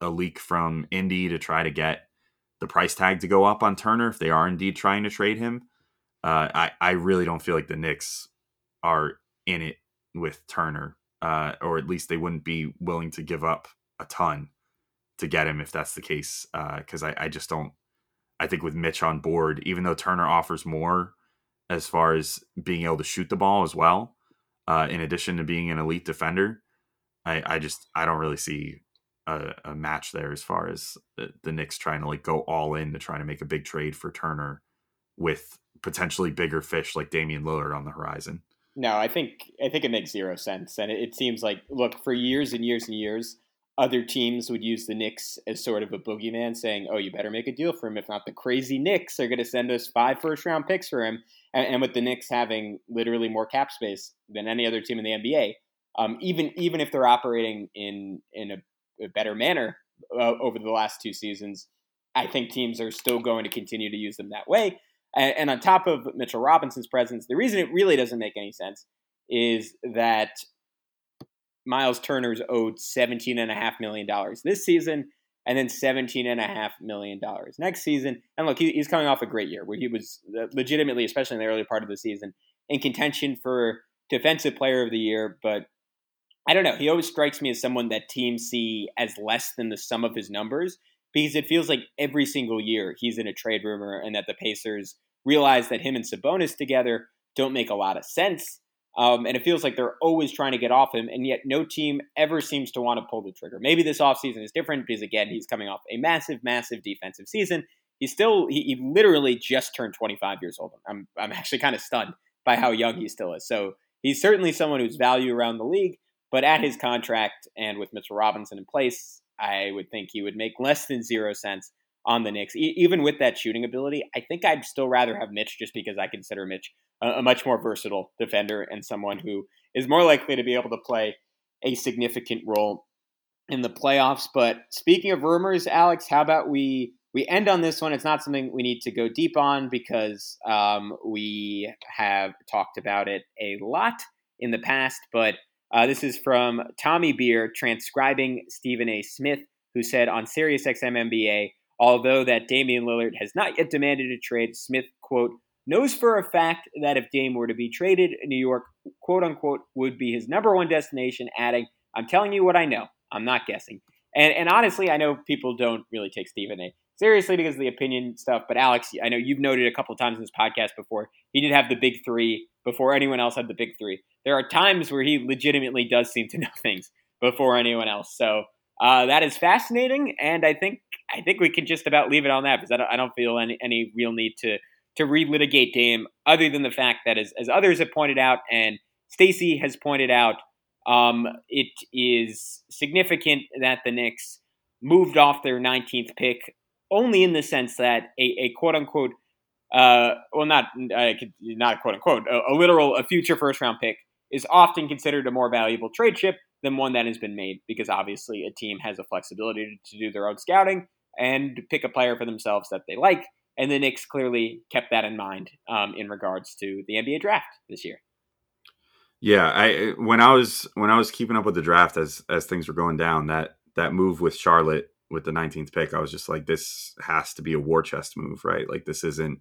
a leak from Indy to try to get the price tag to go up on Turner if they are indeed trying to trade him. Uh, I I really don't feel like the Knicks are in it with Turner, uh, or at least they wouldn't be willing to give up a ton to get him if that's the case. Because uh, I, I just don't. I think with Mitch on board, even though Turner offers more as far as being able to shoot the ball as well, uh, in addition to being an elite defender, I, I just I don't really see a, a match there as far as the, the Knicks trying to like go all in to try to make a big trade for Turner with potentially bigger fish like Damian Lillard on the horizon. No, I think I think it makes zero sense, and it, it seems like look for years and years and years, other teams would use the Knicks as sort of a boogeyman, saying, "Oh, you better make a deal for him. If not, the crazy Knicks are going to send us five first round picks for him." And, and, with the Knicks having literally more cap space than any other team in the NBA, um, even even if they're operating in in a, a better manner uh, over the last two seasons, I think teams are still going to continue to use them that way. And, and on top of Mitchell Robinson's presence, the reason it really doesn't make any sense is that Miles Turner's owed $17.5 million this season and then $17.5 million next season. And look, he, he's coming off a great year where he was legitimately, especially in the early part of the season, in contention for Defensive Player of the Year. But I don't know. He always strikes me as someone that teams see as less than the sum of his numbers because it feels like every single year he's in a trade rumor and that the Pacers realize that him and Sabonis together don't make a lot of sense. Um, and it feels like they're always trying to get off him, and yet no team ever seems to want to pull the trigger. Maybe this offseason is different because, again, he's coming off a massive, massive defensive season. He's still, he, he literally just turned 25 years old. I'm, I'm actually kind of stunned by how young he still is. So he's certainly someone who's value around the league, but at his contract and with Mitchell Robinson in place, I would think he would make less than zero cents on the Knicks. E- even with that shooting ability, I think I'd still rather have Mitch just because I consider Mitch a, a much more versatile defender and someone who is more likely to be able to play a significant role in the playoffs. But speaking of rumors, Alex, how about we we end on this one? It's not something we need to go deep on because um, we have talked about it a lot in the past. But uh, this is from Tommy Beer transcribing Stephen A. Smith, who said on SiriusXM NBA Although that Damian Lillard has not yet demanded a trade, Smith, quote, knows for a fact that if Dame were to be traded, New York, quote unquote, would be his number one destination, adding, I'm telling you what I know. I'm not guessing. And, and honestly, I know people don't really take Stephen A seriously because of the opinion stuff. But Alex, I know you've noted a couple times in this podcast before, he did have the big three before anyone else had the big three. There are times where he legitimately does seem to know things before anyone else. So uh, that is fascinating, and I think I think we can just about leave it on that because I don't, I don't feel any, any real need to to relitigate Dame, other than the fact that as, as others have pointed out, and Stacy has pointed out, um, it is significant that the Knicks moved off their 19th pick only in the sense that a, a quote unquote, uh, well, not not quote unquote, a, a literal a future first round pick is often considered a more valuable trade chip than one that has been made because obviously a team has a flexibility to, to do their own scouting and pick a player for themselves that they like. And the Knicks clearly kept that in mind um, in regards to the NBA draft this year. Yeah, I when I was when I was keeping up with the draft as as things were going down, that that move with Charlotte with the 19th pick, I was just like, this has to be a war chest move, right? Like this isn't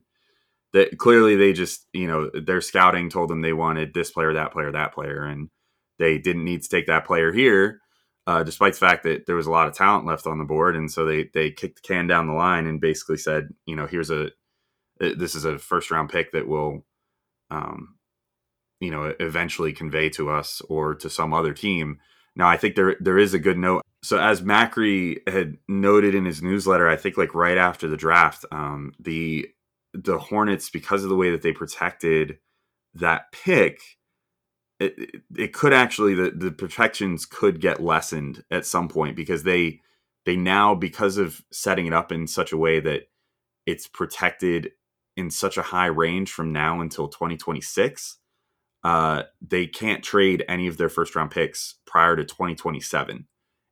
that clearly they just you know their scouting told them they wanted this player, that player, that player, and they didn't need to take that player here, uh, despite the fact that there was a lot of talent left on the board, and so they they kicked the can down the line and basically said, you know, here's a uh, this is a first round pick that will, um, you know, eventually convey to us or to some other team. Now, I think there there is a good note. So, as Macri had noted in his newsletter, I think like right after the draft, um, the the Hornets, because of the way that they protected that pick, it, it could actually the, the protections could get lessened at some point because they they now because of setting it up in such a way that it's protected in such a high range from now until 2026, uh, they can't trade any of their first round picks prior to 2027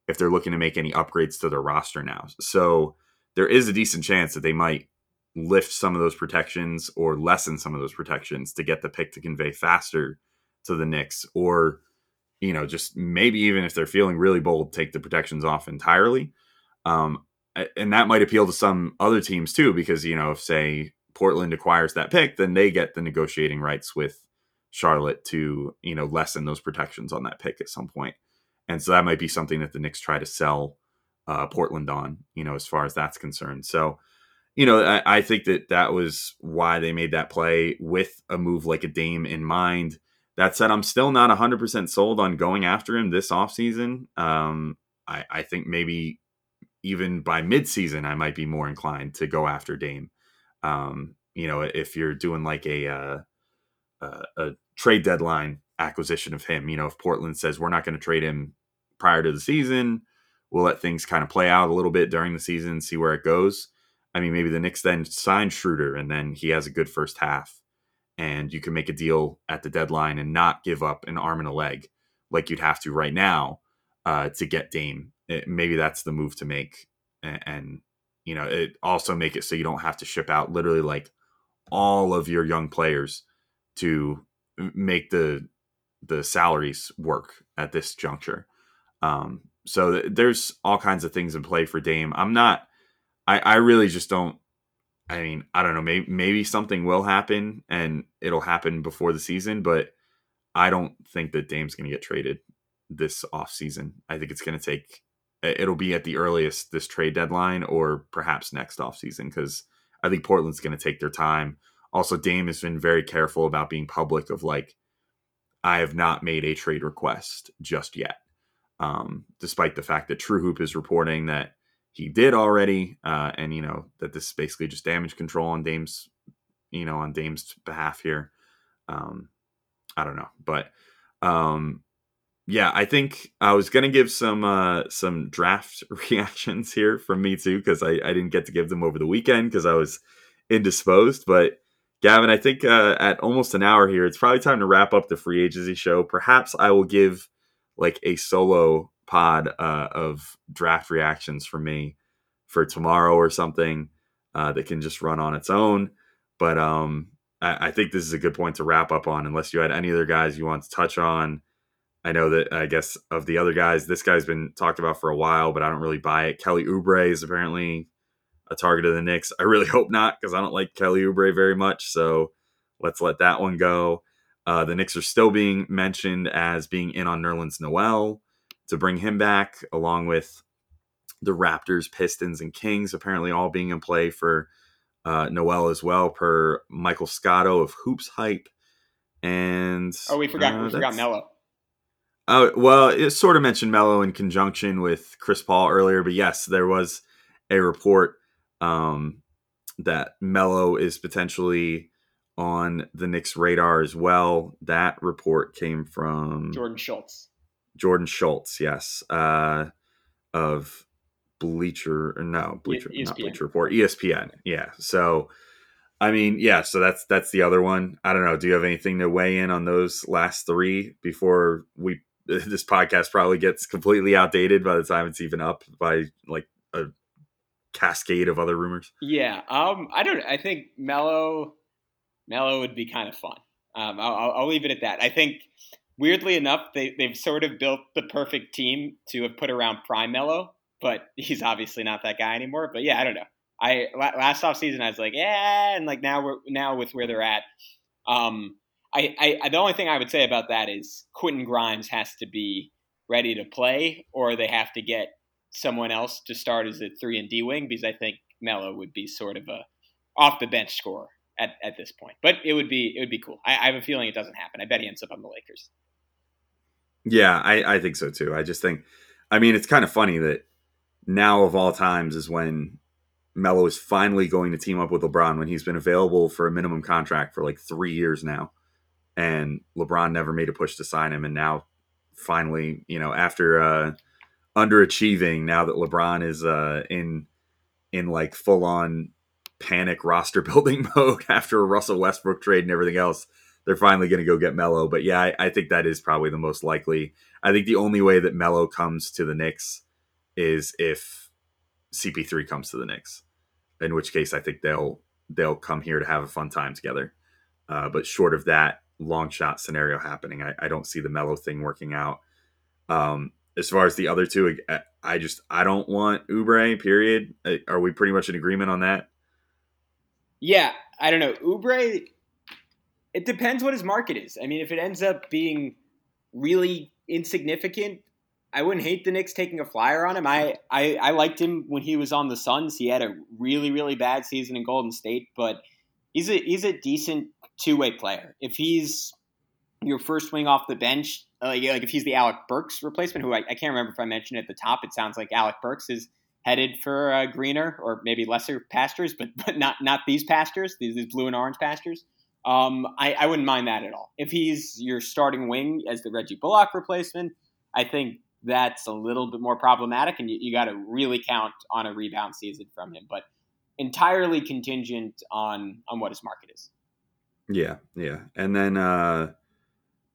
if they're looking to make any upgrades to their roster now. So there is a decent chance that they might lift some of those protections or lessen some of those protections to get the pick to convey faster to the Knicks, or you know, just maybe even if they're feeling really bold, take the protections off entirely. Um, and that might appeal to some other teams too, because you know, if say Portland acquires that pick, then they get the negotiating rights with Charlotte to you know lessen those protections on that pick at some point, and so that might be something that the Knicks try to sell uh, Portland on, you know, as far as that's concerned. So, you know, I, I, think that that was why they made that play with a move like a Dame in mind. That said, I'm still not 100% sold on going after him this offseason. Um, I, I think maybe even by midseason, I might be more inclined to go after Dame. Um, you know, if you're doing like a, uh, uh, a trade deadline acquisition of him, you know, if Portland says we're not going to trade him prior to the season, we'll let things kind of play out a little bit during the season, see where it goes. I mean, maybe the Knicks then sign Schroder and then he has a good first half and you can make a deal at the deadline and not give up an arm and a leg like you'd have to right now uh, to get Dame. It, maybe that's the move to make. And, and, you know, it also make it so you don't have to ship out literally like all of your young players to make the the salaries work at this juncture. Um, so th- there's all kinds of things in play for Dame. I'm not. I, I really just don't. I mean, I don't know. Maybe maybe something will happen and it'll happen before the season, but I don't think that Dame's going to get traded this off season. I think it's going to take. It'll be at the earliest this trade deadline or perhaps next off season because I think Portland's going to take their time. Also, Dame has been very careful about being public of like, I have not made a trade request just yet um, despite the fact that True Hoop is reporting that he did already, uh, and you know that this is basically just damage control on Dame's, you know, on Dame's behalf here. Um, I don't know, but um, yeah, I think I was gonna give some uh, some draft reactions here from me too because I, I didn't get to give them over the weekend because I was indisposed. But Gavin, I think uh, at almost an hour here, it's probably time to wrap up the free agency show. Perhaps I will give like a solo pod uh, of draft reactions for me for tomorrow or something uh, that can just run on its own. But um, I, I, think this is a good point to wrap up on, unless you had any other guys you want to touch on. I know that I guess of the other guys, this guy's been talked about for a while, but I don't really buy it. Kelly Oubre is apparently a target of the Knicks. I really hope not because I don't like Kelly Oubre very much. So let's let that one go. Uh, the Knicks are still being mentioned as being in on Nerlens Noel to bring him back, along with the Raptors, Pistons, and Kings apparently all being in play for uh, Noel as well, per Michael Scotto of Hoops Hype. And oh, we forgot uh, we forgot Melo. Oh well, it sort of mentioned Melo in conjunction with Chris Paul earlier, but yes, there was a report um, that Melo is potentially on the Knicks' radar as well. That report came from Jordan Schultz. Jordan Schultz, yes, uh, of Bleacher, no Bleacher, e- not Bleacher Report, ESPN. Yeah, so I mean, yeah, so that's that's the other one. I don't know. Do you have anything to weigh in on those last three before we? This podcast probably gets completely outdated by the time it's even up by like a cascade of other rumors. Yeah, um, I don't. I think Melo, Melo would be kind of fun. Um, I'll, I'll, leave it at that. I think, weirdly enough, they, they've sort of built the perfect team to have put around Prime Melo, but he's obviously not that guy anymore. But yeah, I don't know. I last off season I was like, yeah, and like now we're now with where they're at. Um, I, I the only thing I would say about that is Quentin Grimes has to be ready to play, or they have to get someone else to start as a three and D wing because I think Melo would be sort of a off the bench scorer at, at this point. But it would be it would be cool. I, I have a feeling it doesn't happen. I bet he ends up on the Lakers. Yeah, I, I think so too. I just think, I mean, it's kind of funny that now of all times is when Melo is finally going to team up with LeBron when he's been available for a minimum contract for like three years now, and LeBron never made a push to sign him, and now finally, you know, after uh, underachieving, now that LeBron is uh, in in like full on panic roster building mode after a Russell Westbrook trade and everything else. They're finally going to go get Melo, but yeah, I, I, think that is probably the most likely. I think the only way that Melo comes to the Knicks is if CP3 comes to the Knicks, in which case I think they'll they'll come here to have a fun time together. Uh, but short of that long shot scenario happening, I, I don't see the Melo thing working out. Um, as far as the other two, I just I don't want Oubre. Period. Uh, are we pretty much in agreement on that? Yeah, I don't know. Oubre. It depends what his market is. I mean, if it ends up being really insignificant, I wouldn't hate the Knicks taking a flyer on him. I, I, I liked him when he was on the Suns. He had a really really bad season in Golden State, but he's a he's a decent two way player. If he's your first wing off the bench, like, like if he's the Alec Burks replacement, who I, I, can't remember if I mentioned at the top, it sounds like Alec Burks is headed for uh, greener or maybe lesser pastures, but but not not these pastures, these, these blue and orange pastures. Um, I, I wouldn't mind that at all. If he's your starting wing as the Reggie Bullock replacement, I think that's a little bit more problematic, and you, you got to really count on a rebound season from him. But entirely contingent on on what his market is. Yeah, yeah, and then uh,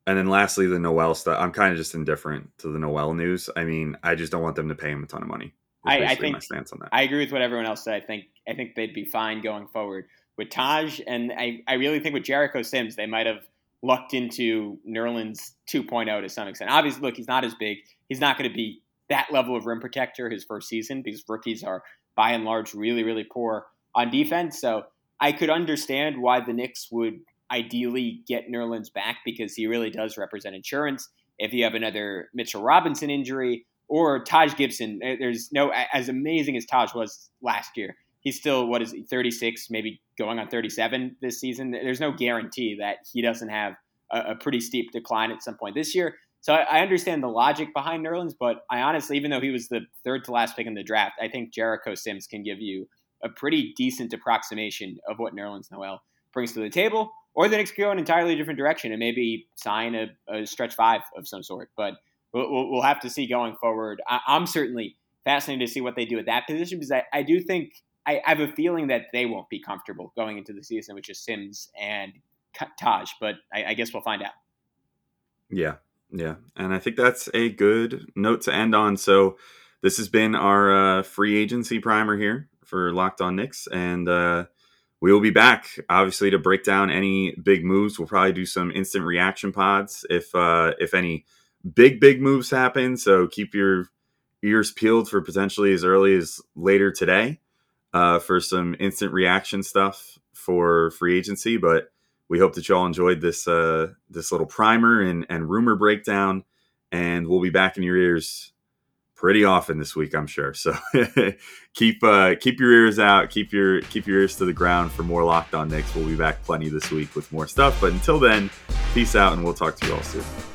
and then lastly, the Noel stuff. I'm kind of just indifferent to the Noel news. I mean, I just don't want them to pay him a ton of money. I, I, think my stance on that. I agree with what everyone else said. I think I think they'd be fine going forward with Taj, and I, I really think with Jericho Sims, they might have lucked into Nerlens 2.0 to some extent. Obviously, look, he's not as big. He's not going to be that level of rim protector his first season because rookies are by and large really really poor on defense. So I could understand why the Knicks would ideally get Nerlens back because he really does represent insurance. If you have another Mitchell Robinson injury or Taj Gibson, eh, there's no as amazing as Taj was last year. He's still what is he 36, maybe going on 37 this season. There's no guarantee that he doesn't have a, a pretty steep decline at some point this year. So I, I understand the logic behind Nerlens, but I honestly, even though he was the third to last pick in the draft, I think Jericho Sims can give you a pretty decent approximation of what Nerlens Noel brings to the table or the Knicks go an entirely different direction and maybe sign a, a stretch five of some sort. But we'll, we'll have to see going forward. I, am certainly fascinated to see what they do at that position because I, I do think I, I, have a feeling that they won't be comfortable going into the season, which is Sims and Taj. But I, I guess we'll find out. Yeah, yeah, and I think that's a good note to end on. So this has been our uh, free agency primer here for Locked On Knicks, and. Uh, we will be back, obviously, to break down any big moves. We'll probably do some instant reaction pods if uh, if any big big moves happen. So keep your ears peeled for potentially as early as later today uh, for some instant reaction stuff for free agency. But we hope that y'all enjoyed this uh, this little primer and, and rumor breakdown, and we'll be back in your ears pretty often this week, I'm sure. So keep uh, keep your ears out, keep your keep your ears to the ground for more Locked On Knicks. We'll be back plenty this week with more stuff. But until then, peace out, and we'll talk to you all soon.